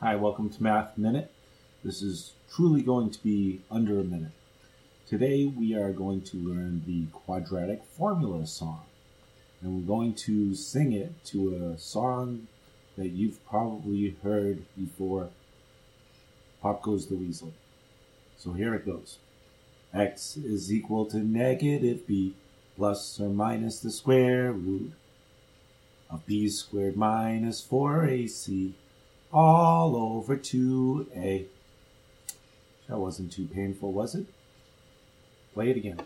Hi, welcome to Math Minute. This is truly going to be under a minute. Today we are going to learn the quadratic formula song. And we're going to sing it to a song that you've probably heard before. Pop goes the weasel. So here it goes. x is equal to negative b plus or minus the square root of b squared minus 4ac all over 2a. That wasn't too painful, was it? Play it again.